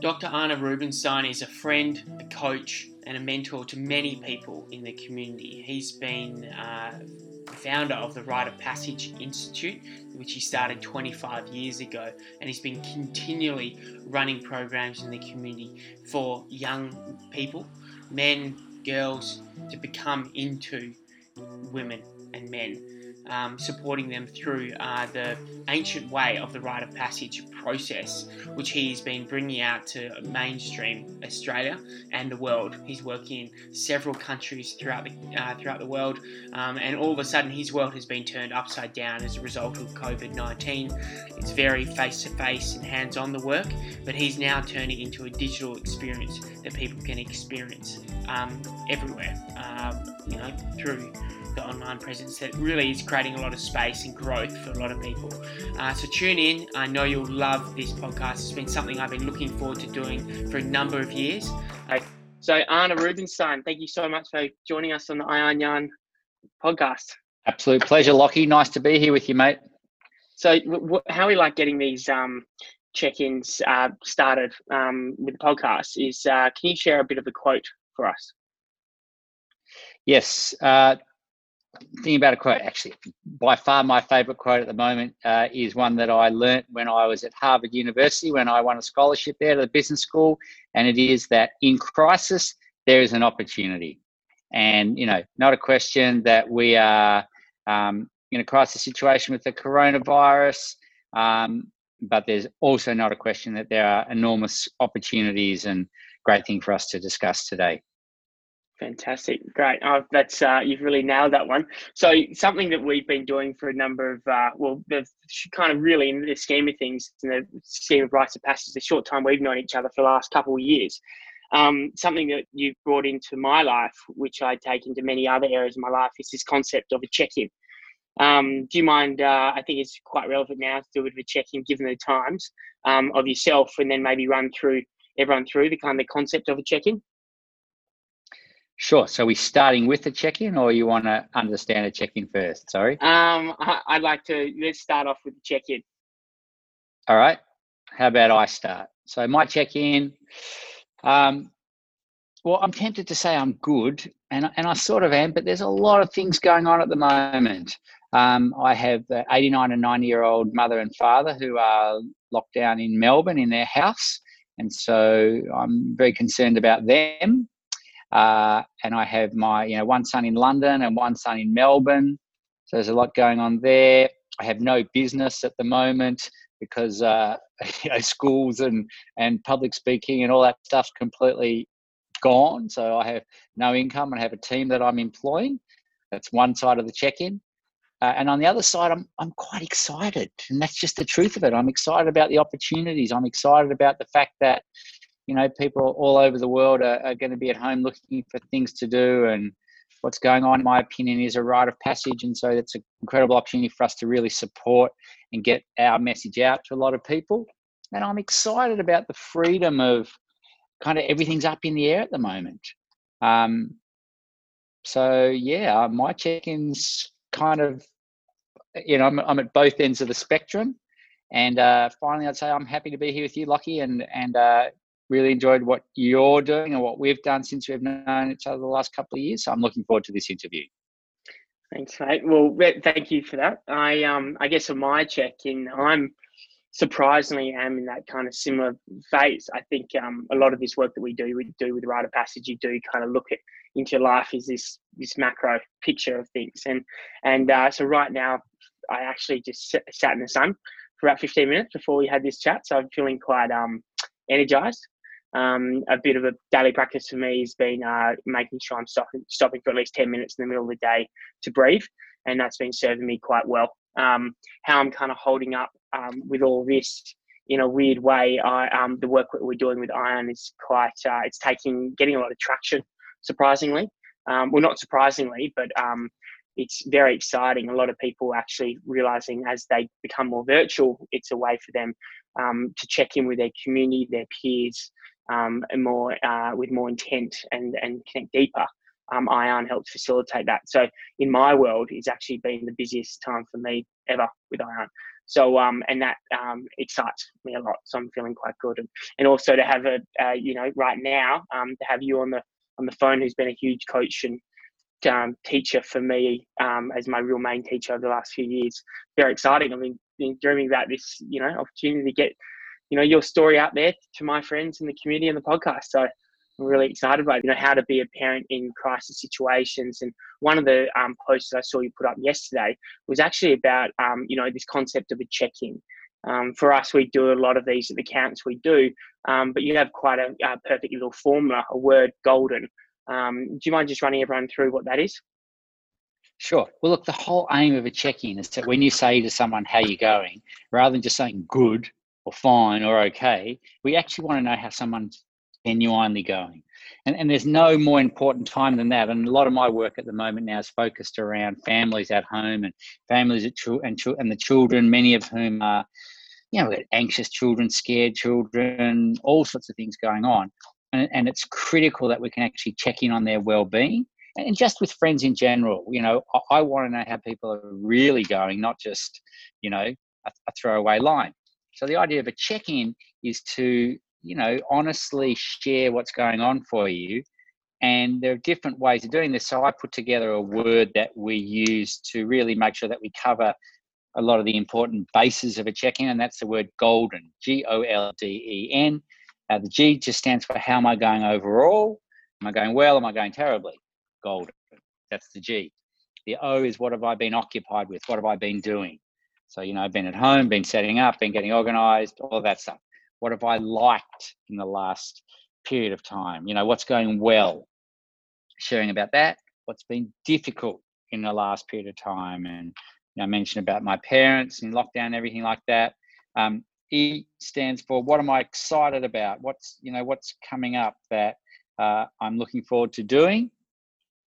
Dr. Arne Rubinstein is a friend, a coach, and a mentor to many people in the community. He's been uh, founder of the Rite of Passage Institute, which he started 25 years ago, and he's been continually running programs in the community for young people, men, girls, to become into women and men um, supporting them through uh, the ancient way of the rite of passage process, which he's been bringing out to mainstream Australia and the world. He's working in several countries throughout the uh, throughout the world, um, and all of a sudden his world has been turned upside down as a result of COVID nineteen. It's very face to face and hands on the work, but he's now turning into a digital experience that people can experience um, everywhere. Um, you know through the online presence that really is creating a lot of space and growth for a lot of people. Uh, so tune in. I know you'll love this podcast. It's been something I've been looking forward to doing for a number of years. So Arne Rubinstein, thank you so much for joining us on the iyarn podcast. Absolute pleasure, Lockie. Nice to be here with you, mate. So, w- w- how we like getting these um, check-ins uh, started um, with the podcast is, uh, can you share a bit of a quote for us? Yes. Uh, thinking about a quote, actually, by far my favorite quote at the moment uh, is one that I learnt when I was at Harvard University when I won a scholarship there to the business school. And it is that in crisis, there is an opportunity. And, you know, not a question that we are um, in a crisis situation with the coronavirus, um, but there's also not a question that there are enormous opportunities and great thing for us to discuss today. Fantastic, great. Oh, that's uh, you've really nailed that one. So something that we've been doing for a number of uh, well, the kind of really in the scheme of things, in the scheme of rites of passage, the short time we've known each other for the last couple of years. Um, something that you've brought into my life, which I take into many other areas of my life, is this concept of a check-in. Um, do you mind? Uh, I think it's quite relevant now to do a bit of a check-in, given the times um, of yourself, and then maybe run through everyone through the kind of concept of a check-in. Sure. So we starting with the check-in, or you want to understand a check-in first? Sorry. Um, I, would like to let's start off with the check-in. All right. How about I start? So my check-in. Um, well, I'm tempted to say I'm good, and and I sort of am, but there's a lot of things going on at the moment. Um, I have 89 and 90 year old mother and father who are locked down in Melbourne in their house, and so I'm very concerned about them. Uh, and I have my, you know, one son in London and one son in Melbourne. So there's a lot going on there. I have no business at the moment because uh, you know, schools and, and public speaking and all that stuff's completely gone. So I have no income and I have a team that I'm employing. That's one side of the check-in. Uh, and on the other side, I'm, I'm quite excited. And that's just the truth of it. I'm excited about the opportunities. I'm excited about the fact that you know, people all over the world are, are going to be at home looking for things to do. And what's going on, in my opinion, is a rite of passage. And so it's an incredible opportunity for us to really support and get our message out to a lot of people. And I'm excited about the freedom of kind of everything's up in the air at the moment. Um, so yeah, my check-ins kind of, you know, I'm, I'm at both ends of the spectrum. And uh, finally, I'd say I'm happy to be here with you, Lockie, and and uh, really enjoyed what you're doing and what we've done since we've known each other the last couple of years. So I'm looking forward to this interview. Thanks, mate. Well, thank you for that. I um, I guess for my check-in, I'm surprisingly am in that kind of similar phase. I think um, a lot of this work that we do, we do with Rite of Passage, you do kind of look at into life is this this macro picture of things, and and uh, so right now, I actually just sat in the sun for about 15 minutes before we had this chat, so I'm feeling quite um energized. Um, a bit of a daily practice for me has been uh, making sure I'm stopping, stopping for at least 10 minutes in the middle of the day to breathe. And that's been serving me quite well. Um, how I'm kind of holding up um, with all this in a weird way, I, um, the work that we're doing with iyarn is quite, uh, it's taking, getting a lot of traction, surprisingly. Um, well, not surprisingly, but um, it's very exciting. A lot of people actually realizing as they become more virtual, it's a way for them um, to check in with their community, their peers, um, and more uh, with more intent and and connect deeper. Um, iyarn helps facilitate that. So in my world, it's actually been the busiest time for me ever with iyarn. So um, and that um, excites me a lot. So I'm feeling quite good, and, and also to have a uh, you know right now um, to have you on the on the phone, who's been a huge coach and um, teacher for me um, as my real main teacher over the last few years. Very exciting. I mean, been dreaming about this, you know, opportunity to get, you know, your story out there to my friends in the community and the podcast. So I'm really excited about, you know, how to be a parent in crisis situations. And one of the um, posts I saw you put up yesterday was actually about, um, you know, this concept of a check-in. Um, for us, we do a lot of these at the camps we do, um, but you have quite a, a perfect little formula, a word golden, um, do you mind just running everyone through what that is? Sure. Well, look, the whole aim of a check-in is that when you say to someone how you're going, rather than just saying good or fine or okay, we actually want to know how someone's genuinely going. And, and there's no more important time than that. And a lot of my work at the moment now is focused around families at home and families at ch- and, ch- and the children, many of whom are, you know, anxious children, scared children, all sorts of things going on and, and it's critical that we can actually check in on their well-being and just with friends in general you know i, I want to know how people are really going not just you know a, a throwaway line so the idea of a check-in is to you know honestly share what's going on for you and there are different ways of doing this so i put together a word that we use to really make sure that we cover a lot of the important bases of a check-in and that's the word golden g-o-l-d-e-n uh, the G just stands for how am I going overall? Am I going well? Am I going terribly? Golden. That's the G. The O is what have I been occupied with? What have I been doing? So, you know, I've been at home, been setting up, been getting organized, all that stuff. What have I liked in the last period of time? You know, what's going well? Sharing about that. What's been difficult in the last period of time? And you know, I mentioned about my parents and lockdown, everything like that. Um, E stands for what am I excited about? What's you know what's coming up that uh, I'm looking forward to doing,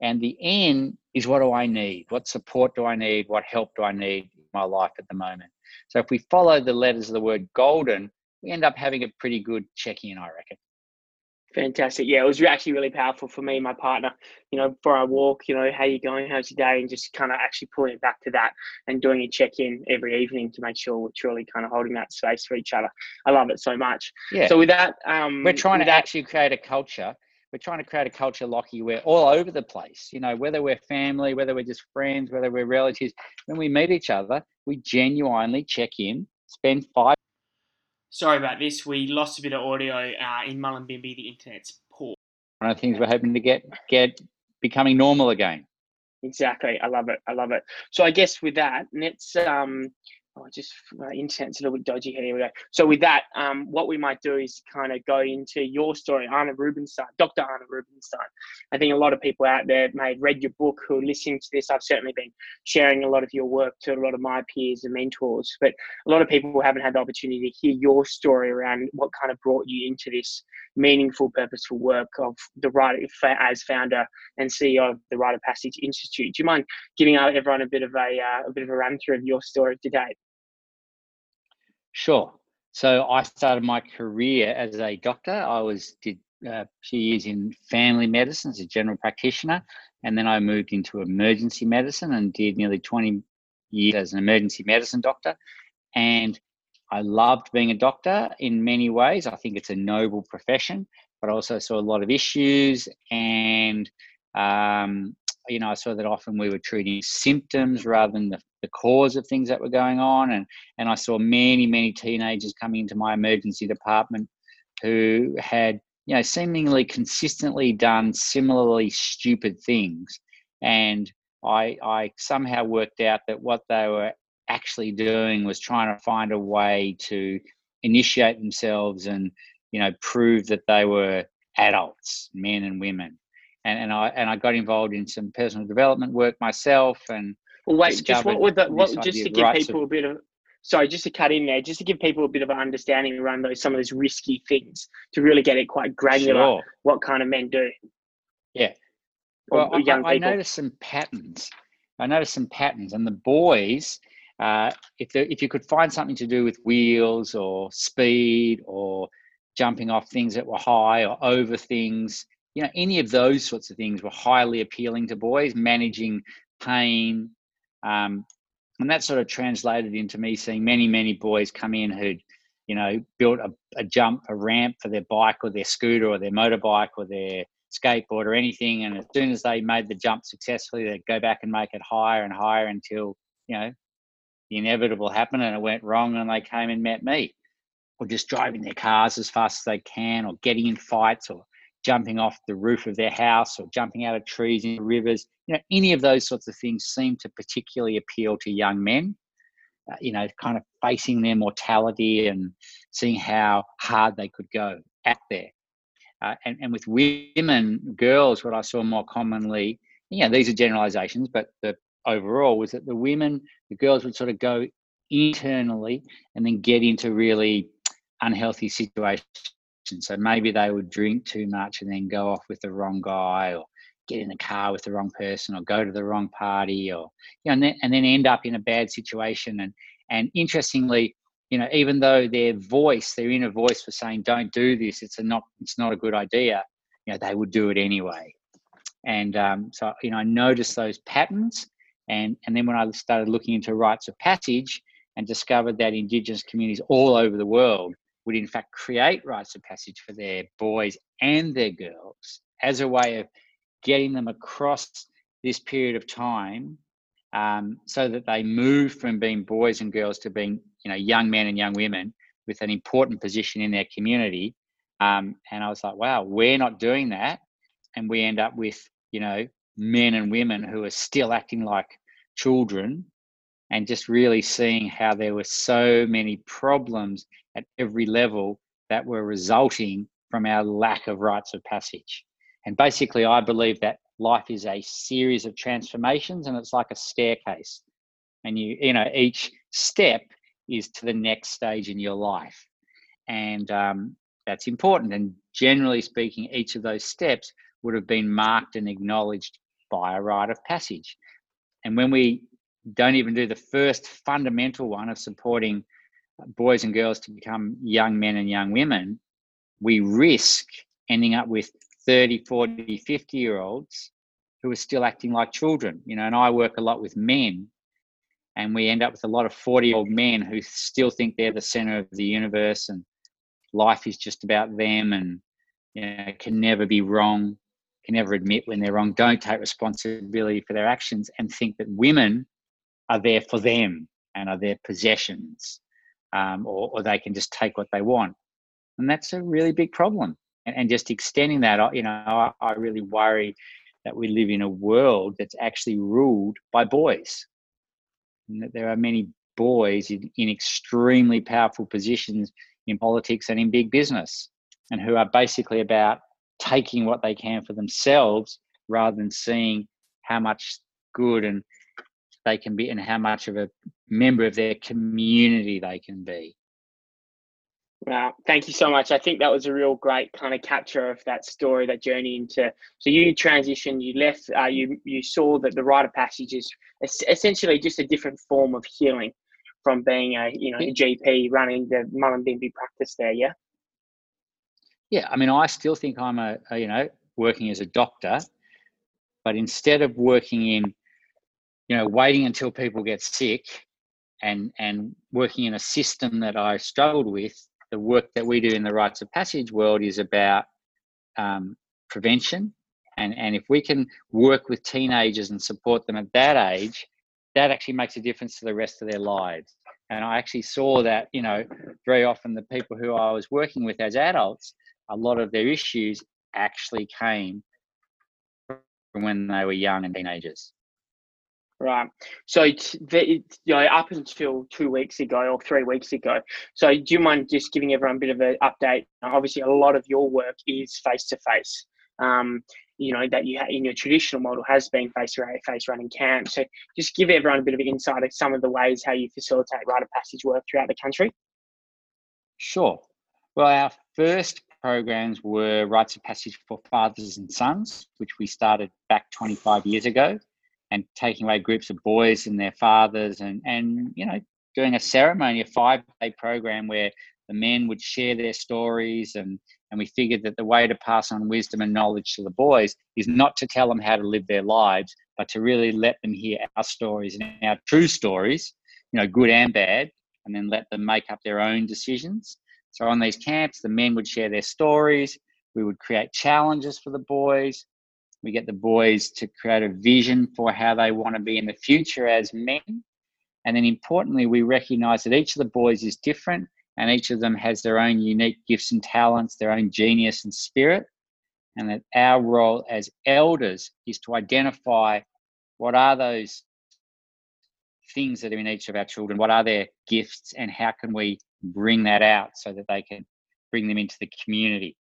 and the N is what do I need? What support do I need? What help do I need in my life at the moment? So if we follow the letters of the word golden, we end up having a pretty good check-in, I reckon. Fantastic. Yeah, it was actually really powerful for me, and my partner. You know, for our walk, you know, how you going? How's your day? And just kind of actually pulling it back to that and doing a check in every evening to make sure we're truly kind of holding that space for each other. I love it so much. Yeah. So with that, um, we're trying to that, actually create a culture. We're trying to create a culture, Lockie, where all over the place, you know, whether we're family, whether we're just friends, whether we're relatives, when we meet each other, we genuinely check in, spend five Sorry about this. We lost a bit of audio uh, in Mullumbimby. The internet's poor. One of the things we're hoping to get get becoming normal again. Exactly. I love it. I love it. So I guess with that, let's um, oh, just my internet's a little bit dodgy here. We go. So with that, um, what we might do is kind of go into your story, Arne Rubinstein, Dr. Arne Rubinstein. I think a lot of people out there may have read your book who are listening to this. I've certainly been sharing a lot of your work to a lot of my peers and mentors, but a lot of people haven't had the opportunity to hear your story around what kind of brought you into this meaningful, purposeful work of the right as founder and CEO of the Rite of Passage Institute. Do you mind giving everyone a bit of a, uh, a bit of a run through of your story to date? Sure. So I started my career as a doctor. I was did uh, a few years in family medicine as a general practitioner, and then I moved into emergency medicine and did nearly 20 years as an emergency medicine doctor. And I loved being a doctor in many ways. I think it's a noble profession, but I also saw a lot of issues and um, you know, I saw that often we were treating symptoms rather than the, the cause of things that were going on. And, and I saw many, many teenagers coming into my emergency department who had, you know, seemingly consistently done similarly stupid things. And I, I somehow worked out that what they were actually doing was trying to find a way to initiate themselves and, you know, prove that they were adults, men and women and, and I and I got involved in some personal development work myself. And well, wait, just what would that? What just to give people of, a bit of sorry, just to cut in there, just to give people a bit of an understanding around those some of those risky things to really get it quite granular. Sure. What kind of men do? Yeah. Well, I, I, noticed some patterns. I noticed some patterns, and the boys. Uh, if the, if you could find something to do with wheels or speed or jumping off things that were high or over things, you know, any of those sorts of things were highly appealing to boys, managing pain, um, and that sort of translated into me seeing many, many boys come in who'd, you know, built a, a jump, a ramp for their bike or their scooter or their motorbike or their skateboard or anything. And as soon as they made the jump successfully, they'd go back and make it higher and higher until, you know, the inevitable happened and it went wrong and they came and met me. Or just driving their cars as fast as they can, or getting in fights, or jumping off the roof of their house, or jumping out of trees into rivers. You know, any of those sorts of things seem to particularly appeal to young men. Uh, you know, kind of facing their mortality and seeing how hard they could go at there. Uh, and, and with women, girls, what I saw more commonly, you know, these are generalizations, but the overall was that the women, the girls would sort of go internally and then get into really unhealthy situations. So maybe they would drink too much and then go off with the wrong guy or get in the car with the wrong person or go to the wrong party or you know and then, and then end up in a bad situation. And and interestingly you know even though their voice their inner voice was saying don't do this. It's a not it's not a good idea you know they would do it anyway. And um, so you know i noticed those patterns. And and then when i started looking into rites of passage and discovered that indigenous communities all over the world would in fact create rites of passage for their boys and their girls as a way of getting them across this period of time um, so that they move from being boys and girls to being you know young men and young women with an important position in their community. Um, and i was like wow we're not doing that. And we end up with you know men and women who are still acting like children and just really seeing how there were so many problems at every level that were resulting from our lack of rites of passage. And basically, I believe that life is a series of transformations and it's like a staircase. And you, you know, each step is to the next stage in your life. And um, that's important. And generally speaking, each of those steps would have been marked and acknowledged by a rite of passage. And when we don't even do the first fundamental one of supporting boys and girls to become young men and young women, we risk ending up with 30, 40, 50 year olds who are still acting like children. You know, and I work a lot with men, and we end up with a lot of 40 year old men who still think they're the center of the universe and life is just about them and you know, can never be wrong, can never admit when they're wrong, don't take responsibility for their actions, and think that women are there for them and are their possessions um, or, or, they can just take what they want. And that's a really big problem. And, and just extending that, you know, I, I, really worry that we live in a world that's actually ruled by boys. And that there are many boys in, in extremely powerful positions in politics and in big business, and who are basically about taking what they can for themselves rather than seeing how much good and they can be and how much of a member of their community they can be. Wow, thank you so much. I think that was a real great kind of capture of that story, that journey into. So you transitioned, you left, uh, you you saw that the rite of passage is essentially just a different form of healing from being a you know a GP running the Mullumbimby practice there. Yeah. Yeah, I mean, I still think I'm a, a you know working as a doctor, but instead of working in you know, waiting until people get sick and and working in a system that I struggled with, the work that we do in the rites of passage world is about um, prevention. And, and if we can work with teenagers and support them at that age, that actually makes a difference to the rest of their lives. And I actually saw that, you know, very often the people who I was working with as adults, a lot of their issues actually came from when they were young and teenagers. Right. So, the, you know, up until two weeks ago or three weeks ago. So, do you mind just giving everyone a bit of an update? Obviously, a lot of your work is face to face. You know that you in your traditional model has been face to face running camps. So, just give everyone a bit of an insight of some of the ways how you facilitate rite of passage work throughout the country. Sure. Well, our first programs were rites of passage for fathers and sons, which we started back 25 years ago and taking away groups of boys and their fathers and and you know doing a ceremony a five day program where the men would share their stories and and we figured that the way to pass on wisdom and knowledge to the boys is not to tell them how to live their lives but to really let them hear our stories and our true stories, you know, good and bad, and then let them make up their own decisions. So on these camps, the men would share their stories. We would create challenges for the boys. We get the boys to create a vision for how they want to be in the future as men. And then importantly, we recognize that each of the boys is different and each of them has their own unique gifts and talents, their own genius and spirit. And that our role as elders is to identify what are those things that are in each of our children, what are their gifts, and how can we bring that out so that they can bring them into the community.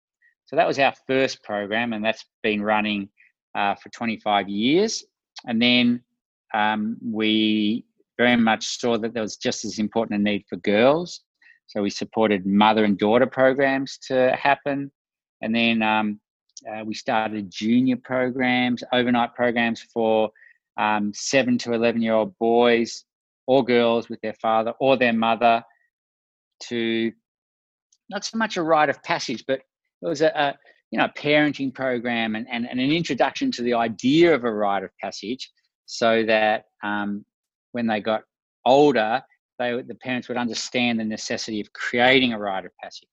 So that was our first program, and that's been running uh, for 25 years. And then um, we very much saw that there was just as important a need for girls. So we supported mother and daughter programs to happen. And then um, uh, we started junior programs, overnight programs for um, seven to 11 year old boys or girls with their father or their mother to not so much a rite of passage, but it was a, a you know a parenting program and, and, and, an introduction to the idea of a rite of passage so that um, when they got older, they, the parents would understand the necessity of creating a rite of passage.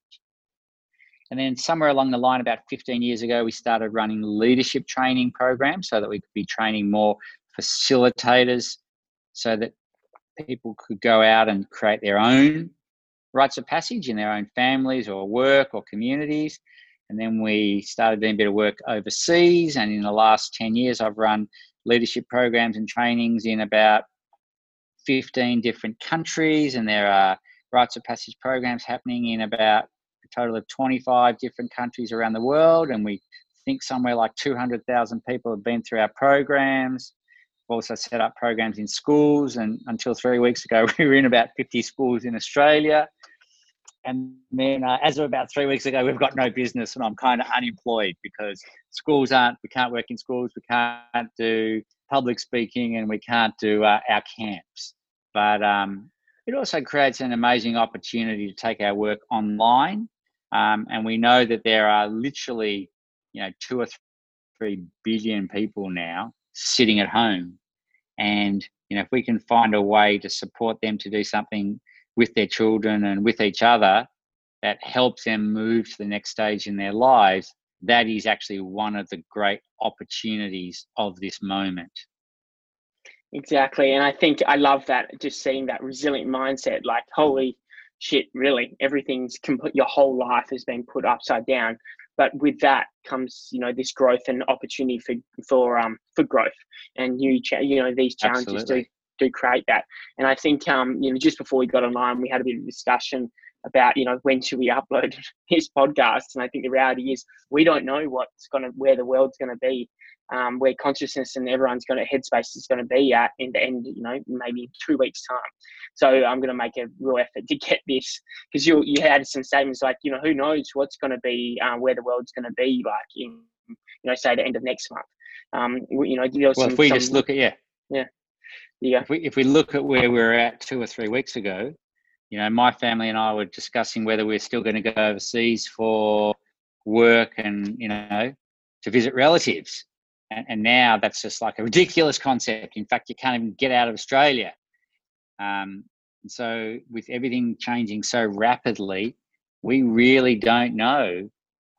And then somewhere along the line, about 15 years ago, we started running leadership training programs so that we could be training more facilitators so that people could go out and create their own rites of passage in their own families or work or communities. And then we started doing a bit of work overseas. And in the last 10 years, I've run leadership programs and trainings in about 15 different countries. And there are rites of passage programs happening in about a total of 25 different countries around the world. And we think somewhere like 200,000 people have been through our programs We've also set up programs in schools. And until three weeks ago, we were in about 50 schools in Australia. And then, uh, as of about three weeks ago, we've got no business, and I'm kind of unemployed because schools aren't, we can't work in schools, we can't do public speaking, and we can't do uh, our camps. But um, it also creates an amazing opportunity to take our work online. Um, and we know that there are literally, you know, two or three billion people now sitting at home. And you know, if we can find a way to support them to do something with their children and with each other that helps them move to the next stage in their lives, that is actually one of the great opportunities of this moment. Exactly. And I think I love that, just seeing that resilient mindset like, holy shit, really, everything's complete, your whole life has been put upside down but with that comes you know this growth and opportunity for for um for growth and new cha- you know these challenges Absolutely. do do create that. And i think um you know just before we got online we had a bit of discussion about you know when should we upload his podcast? And i think the reality is we don't know what's going to where the world's going to be um, where consciousness and everyone's going to headspace is going to be at in the end you know maybe two weeks time. So i'm going to make a real effort to get this because you you had some statements like you know who knows what's going to be uh, where the world's going to be like in you know say the end of next month. Um you know well some, if we some, just look at yeah. Yeah yeah if we, if we look at where we are at two or three weeks ago you know, my family and I were discussing whether we're still going to go overseas for work and, you know, to visit relatives. And, and now that's just like a ridiculous concept. In fact, you can't even get out of Australia. Um, and so, with everything changing so rapidly, we really don't know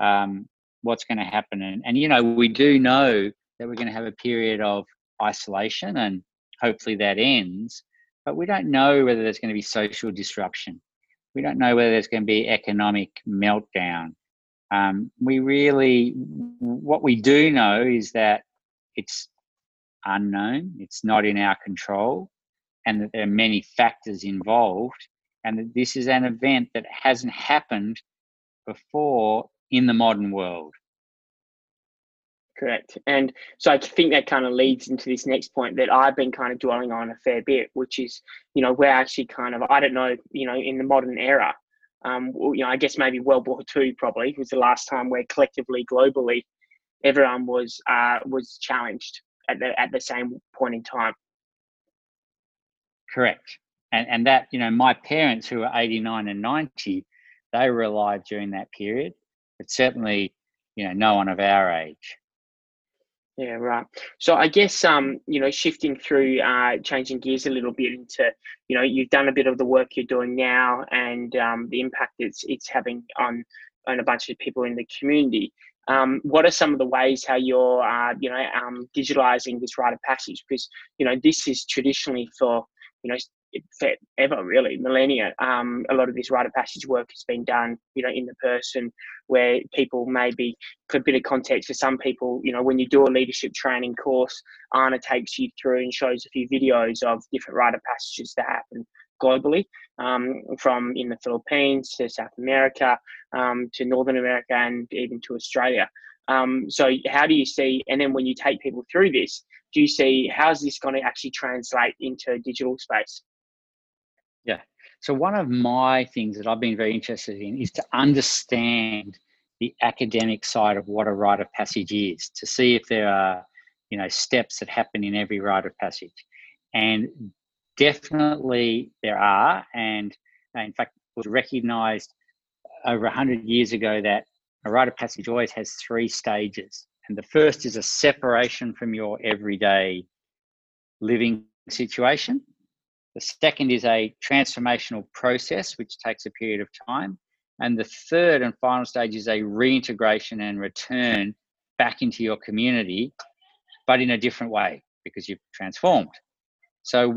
um, what's going to happen. And, and, you know, we do know that we're going to have a period of isolation and hopefully that ends but we don't know whether there's going to be social disruption. We don't know whether there's going to be economic meltdown. Um, we really, what we do know is that it's unknown, it's not in our control, and that there are many factors involved, and that this is an event that hasn't happened before in the modern world. Correct. And so I think that kind of leads into this next point that I've been kind of dwelling on a fair bit, which is, you know, we're actually kind of, I don't know, you know, in the modern era, um, you know, I guess maybe World War II probably was the last time where collectively, globally, everyone was uh, was challenged at the at the same point in time. Correct. And and that, you know, my parents who are 89 and 90, they were alive during that period, but certainly, you know, no one of our age. Yeah, right. So I guess um, you know, shifting through, uh, changing gears a little bit into, you know, you've done a bit of the work you're doing now, and um, the impact it's it's having on on a bunch of people in the community. Um, what are some of the ways how you're, uh, you know, um, digitalizing this rite of passage? Because you know, this is traditionally for, you know, forever really. Millennia um, a lot of this rite of passage work has been done you know in the person where people maybe for a bit of context for some people you know when you do a leadership training course Arne takes you through and shows a few videos of different rite of passages that happen globally um, from in the philippines to south america um, to northern america and even to australia. Um, so how do you see and then when you take people through this do you see how's this going to actually translate into digital space yeah. So one of my things that I've been very interested in is to understand the academic side of what a rite of passage is, to see if there are, you know, steps that happen in every rite of passage. And definitely there are, and uh, in fact it was recognized over 100 years ago that a rite of passage always has three stages. And the first is a separation from your everyday living situation. The second is a transformational process, which takes a period of time. And the third and final stage is a reintegration and return back into your community, but in a different way because you've transformed. So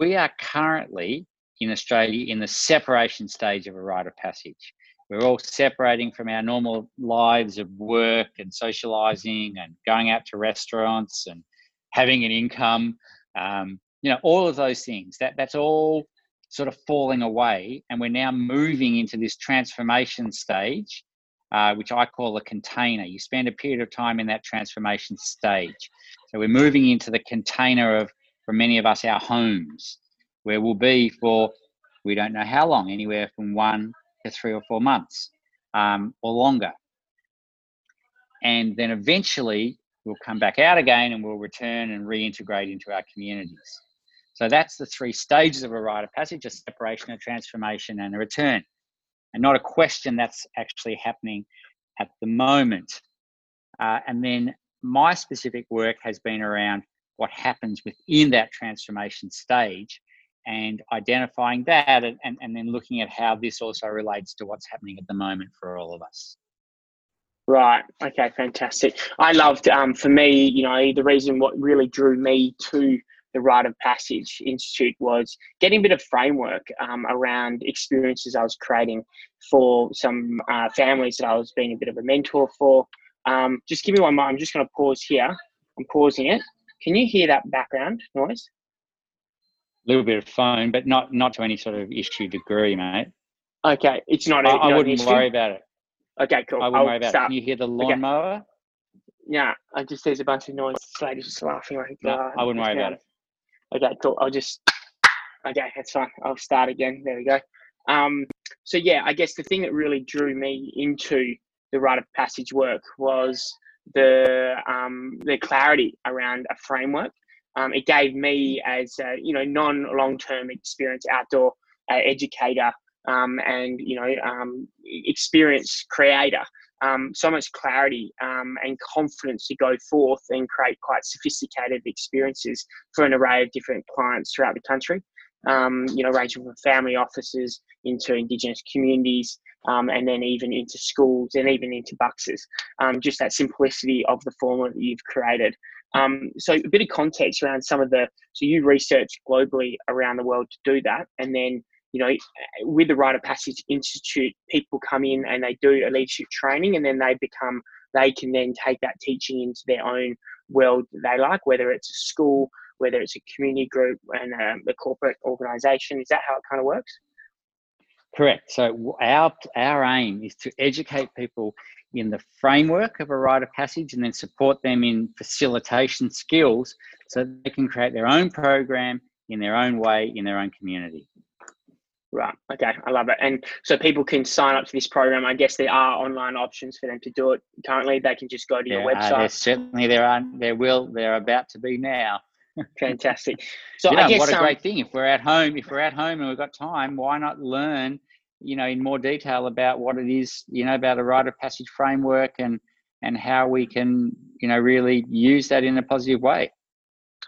we are currently in Australia in the separation stage of a rite of passage. We're all separating from our normal lives of work and socializing and going out to restaurants and having an income. Um, you know all of those things that that's all sort of falling away and we're now moving into this transformation stage uh, which i call a container. You spend a period of time in that transformation stage. So we're moving into the container of for many of us our homes where we'll be for we don't know how long anywhere from one to three or four months um, or longer. And then eventually we'll come back out again and we'll return and reintegrate into our communities so that's the three stages of a rite of passage, a separation, a transformation, and a return. And not a question that's actually happening at the moment. Uh, and then my specific work has been around what happens within that transformation stage and identifying that and, and, and then looking at how this also relates to what's happening at the moment for all of us. Right. Okay. Fantastic. I loved, um, for me, you know, the reason what really drew me to the Rite of Passage Institute was getting a bit of framework um, around experiences I was creating for some uh, families that I was being a bit of a mentor for. Um, just give me one moment. I'm just going to pause here. I'm pausing it. Can you hear that background noise? A little bit of phone, but not not to any sort of issue degree, mate. Okay, it's not. A, I, I wouldn't worry about it. Okay, cool. I wouldn't I'll worry about start. it. Can you hear the lawnmower? Okay. Yeah, I just there's a bunch of noise. This lady's just laughing like. No, I wouldn't worry about it. Okay, cool. I'll just, okay, that's fine. I'll start again. There we go. Um, so yeah, I guess the thing that really drew me into the rite of passage work was the um, the clarity around a framework. Um, it gave me, as a, you know, non long term experience outdoor uh, educator um, and you know um, experience creator, um, so much clarity um, and confidence to go forth and create quite sophisticated experiences for an array of different clients throughout the country. Um, you know, ranging from family offices into Indigenous communities, um, and then even into schools and even into boxes. Um, just that simplicity of the formula that you've created. Um, so a bit of context around some of the. So you research globally around the world to do that, and then you know, with the Rite of Passage Institute, people come in and they do a leadership training and then they become, they can then take that teaching into their own world they like, whether it's a school, whether it's a community group and um, a corporate organization. Is that how it kind of works? Correct. So our our aim is to educate people in the framework of a rite of passage and then support them in facilitation skills so they can create their own program in their own way in their own community. Right. Okay. I love it. And so people can sign up to this program. I guess there are online options for them to do it currently. They can just go to your website. Uh, certainly there are. There will. There are about to be now. Fantastic. So you know, I guess what a um, great thing. If we're at home, if we're at home and we've got time, why not learn? You know, in more detail about what it is. You know, about a rite of passage framework and and how we can you know really use that in a positive way.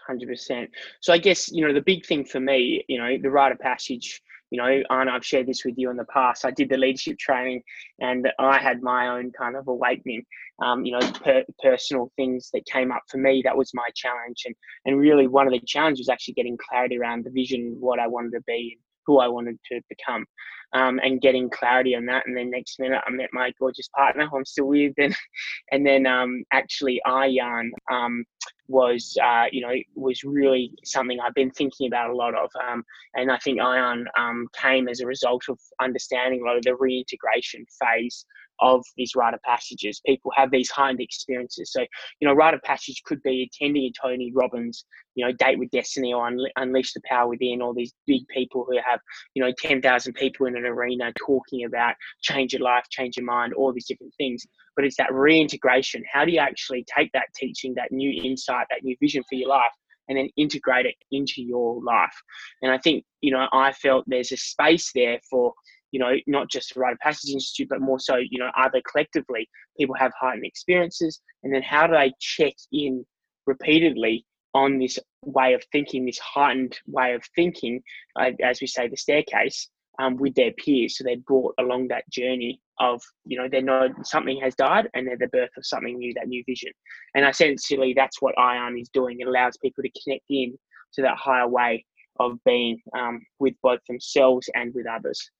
Hundred percent. So I guess you know the big thing for me, you know, the rite of passage you know, and I've shared this with you in the past. I did the leadership training, and I had my own kind of awakening. Um, you know, per, personal things that came up for me. That was my challenge, and and really one of the challenges was actually getting clarity around the vision, what I wanted to be, who I wanted to become, um, and getting clarity on that. And then next minute, I met my gorgeous partner, who I'm still with, and and then um, actually, iyarn um, was uh, you know was really something I've been thinking about a lot of, um, and I think iyarn um, came as a result of understanding a lot of the reintegration phase of these rite of passages. People have these heightened experiences. So, you know, rite of passage could be attending a Tony Robbins, you know, Date with Destiny or Unleash the Power Within, all these big people who have, you know, 10,000 people in an arena talking about change your life, change your mind, all these different things. But it's that reintegration. How do you actually take that teaching, that new insight, that new vision for your life? and then integrate it into your life. And I think, you know, I felt there's a space there for you know, not just the Rite of Passage Institute, but more so, you know, other collectively, people have heightened experiences, and then how do they check in repeatedly on this way of thinking, this heightened way of thinking, uh, as we say, the staircase, um, with their peers. So they're brought along that journey of, you know, they know something has died and they're the birth of something new, that new vision. And essentially, that's what iyarn is doing. It allows people to connect in to that higher way of being um, with both themselves and with others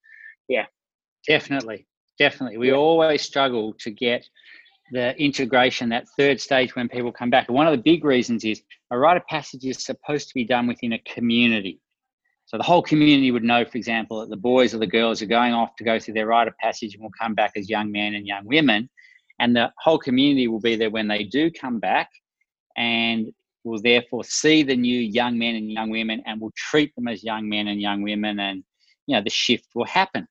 yeah. Definitely definitely. We yeah. always struggle to get the integration that third stage when people come back. And one of the big reasons is a rite of passage is supposed to be done within a community. So the whole community would know for example that the boys or the girls are going off to go through their rite of passage and will come back as young men and young women. And the whole community will be there when they do come back and will therefore see the new young men and young women and will treat them as young men and young women. And you know the shift will happen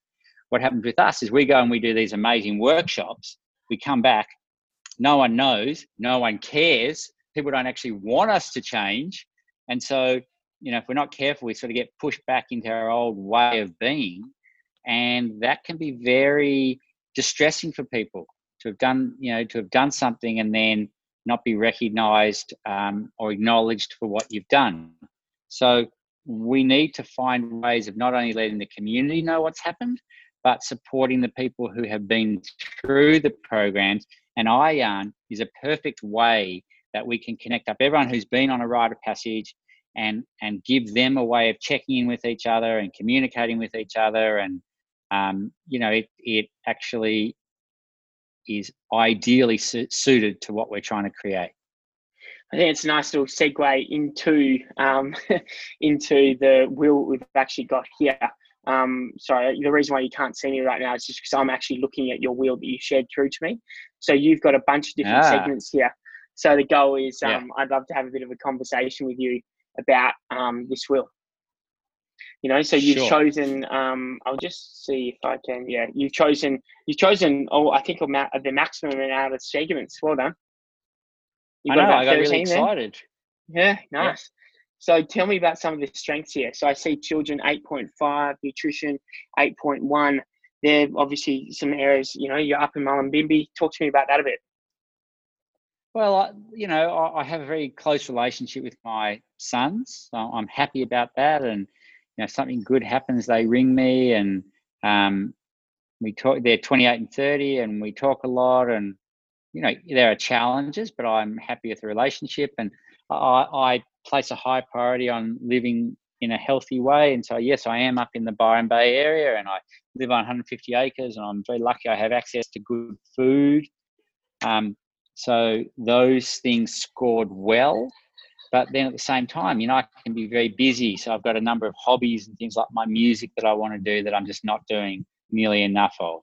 what happens with us is we go and we do these amazing workshops. We come back, no one knows, no one cares. People don't actually want us to change. And so, you know, if we're not careful, we sort of get pushed back into our old way of being. And that can be very distressing for people to have done, you know, to have done something and then not be recognized um, or acknowledged for what you've done. So we need to find ways of not only letting the community know what's happened, but supporting the people who have been through the programs. And iyarn is a perfect way that we can connect up everyone who's been on a rite of passage and and give them a way of checking in with each other and communicating with each other and um, you know it, it actually is ideally su- suited to what we're trying to create I think it's a nice little segue into um, into the will we've actually got here. Um, sorry, the reason why you can't see me right now is just because I'm actually looking at your wheel that you shared through to me. So you've got a bunch of different ah. segments here. So the goal is um, yeah. I'd love to have a bit of a conversation with you about um, this wheel. You know, so you've sure. chosen. Um, I'll just see if I can. Yeah, you've chosen. You've chosen. Oh, I think the maximum amount of segments. Well done. You got I know. I got really excited. Yeah, nice. So tell me about some of the strengths here. So I see children 8.5, nutrition 8.1. There obviously some areas, you know, you're up in Mullumbimby. Talk to me about that a bit. Well, I, you know, I, have a very close relationship with my sons. So I'm happy about that. And, you know, something good happens, they ring me and um, we talk, they're 28 and 30 and we talk a lot and, you know, there are challenges, but I'm happy with the relationship. And I, I place a high priority on living in a healthy way. And so, yes, I am up in the Byron Bay area and I live on 150 acres and I'm very lucky I have access to good food. Um, so, those things scored well. But then at the same time, you know, I can be very busy. So, I've got a number of hobbies and things like my music that I want to do that I'm just not doing nearly enough of.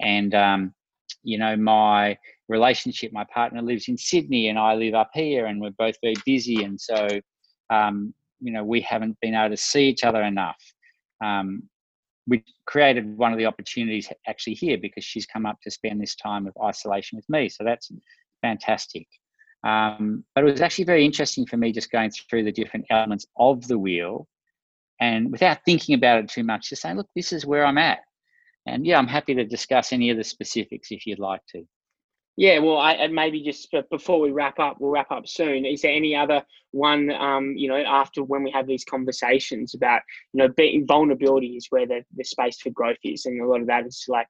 And, um, you know, my relationship. My partner lives in Sydney and I live up here, and we're both very busy. And so, um, you know, we haven't been able to see each other enough. Um, we created one of the opportunities actually here because she's come up to spend this time of isolation with me. So that's fantastic. Um, but it was actually very interesting for me just going through the different elements of the wheel and without thinking about it too much, just saying, look, this is where I'm at. And yeah, I'm happy to discuss any of the specifics if you'd like to. Yeah, well, I, maybe just before we wrap up, we'll wrap up soon. Is there any other one, um, you know, after when we have these conversations about, you know, being vulnerability is where the, the space for growth is, and a lot of that is like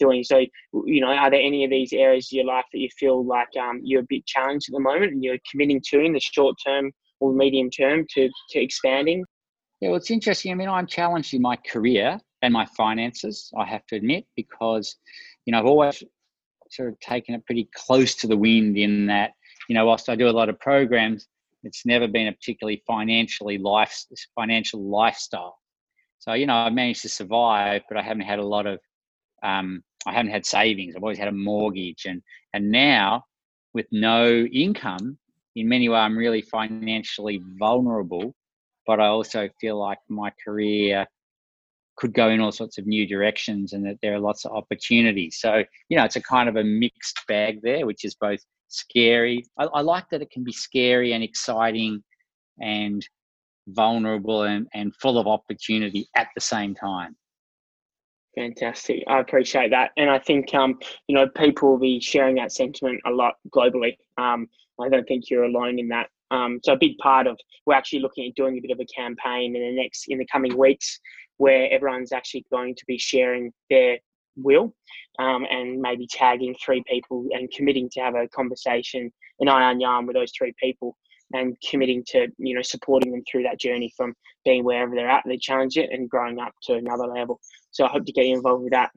doing. So, you know, are there any of these areas of your life that you feel like um, you're a bit challenged at the moment, and you're committing to in the short term or medium term to to expanding? Yeah, well, it's interesting. I mean, I'm challenged in my career and my finances. I have to admit because, you know, I've always sort of taken it pretty close to the wind in that, you know, whilst I do a lot of programs, it's never been a particularly financially life financial lifestyle. So you know, I've managed to survive, but I haven't had a lot of, um, I haven't had savings. I've always had a mortgage, and and now with no income, in many ways, I'm really financially vulnerable. But I also feel like my career could go in all sorts of new directions and that there are lots of opportunities. So, you know, it's a kind of a mixed bag there, which is both scary. I, I like that it can be scary and exciting and vulnerable and, and full of opportunity at the same time. Fantastic. I appreciate that. And I think, um, you know, people will be sharing that sentiment a lot globally. Um, I don't think you're alone in that. Um, so a big part of we're actually looking at doing a bit of a campaign in the next in the coming weeks where everyone's actually going to be sharing their will um, and maybe tagging three people and committing to have a conversation, an iron yarn with those three people and committing to, you know, supporting them through that journey from being wherever they're at, they challenge it and growing up to another level. So I hope to get involved with that.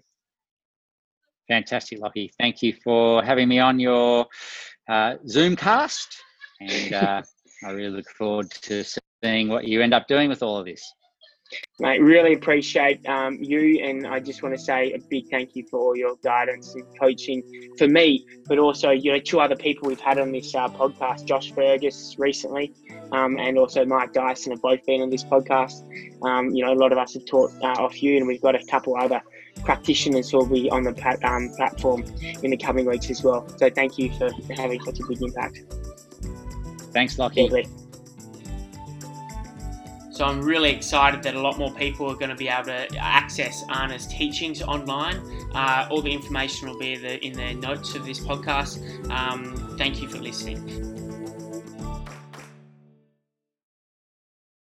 Fantastic, Lockie. Thank you for having me on your uh, Zoomcast. And uh, I really look forward to seeing what you end up doing with all of this. Mate, really appreciate um, you, and I just want to say a big thank you for all your guidance and coaching for me, but also you know two other people we've had on this uh, podcast, Josh Fergus recently, um, and also Mike Dyson have both been on this podcast. Um, you know, a lot of us have taught uh, off you, and we've got a couple other practitioners who will be on the um, platform in the coming weeks as well. So thank you for having such a big impact. Thanks, Lockie. So I'm really excited that a lot more people are going to be able to access Arne's teachings online. Uh, all the information will be in the, notes of this podcast. Um, thank you for listening.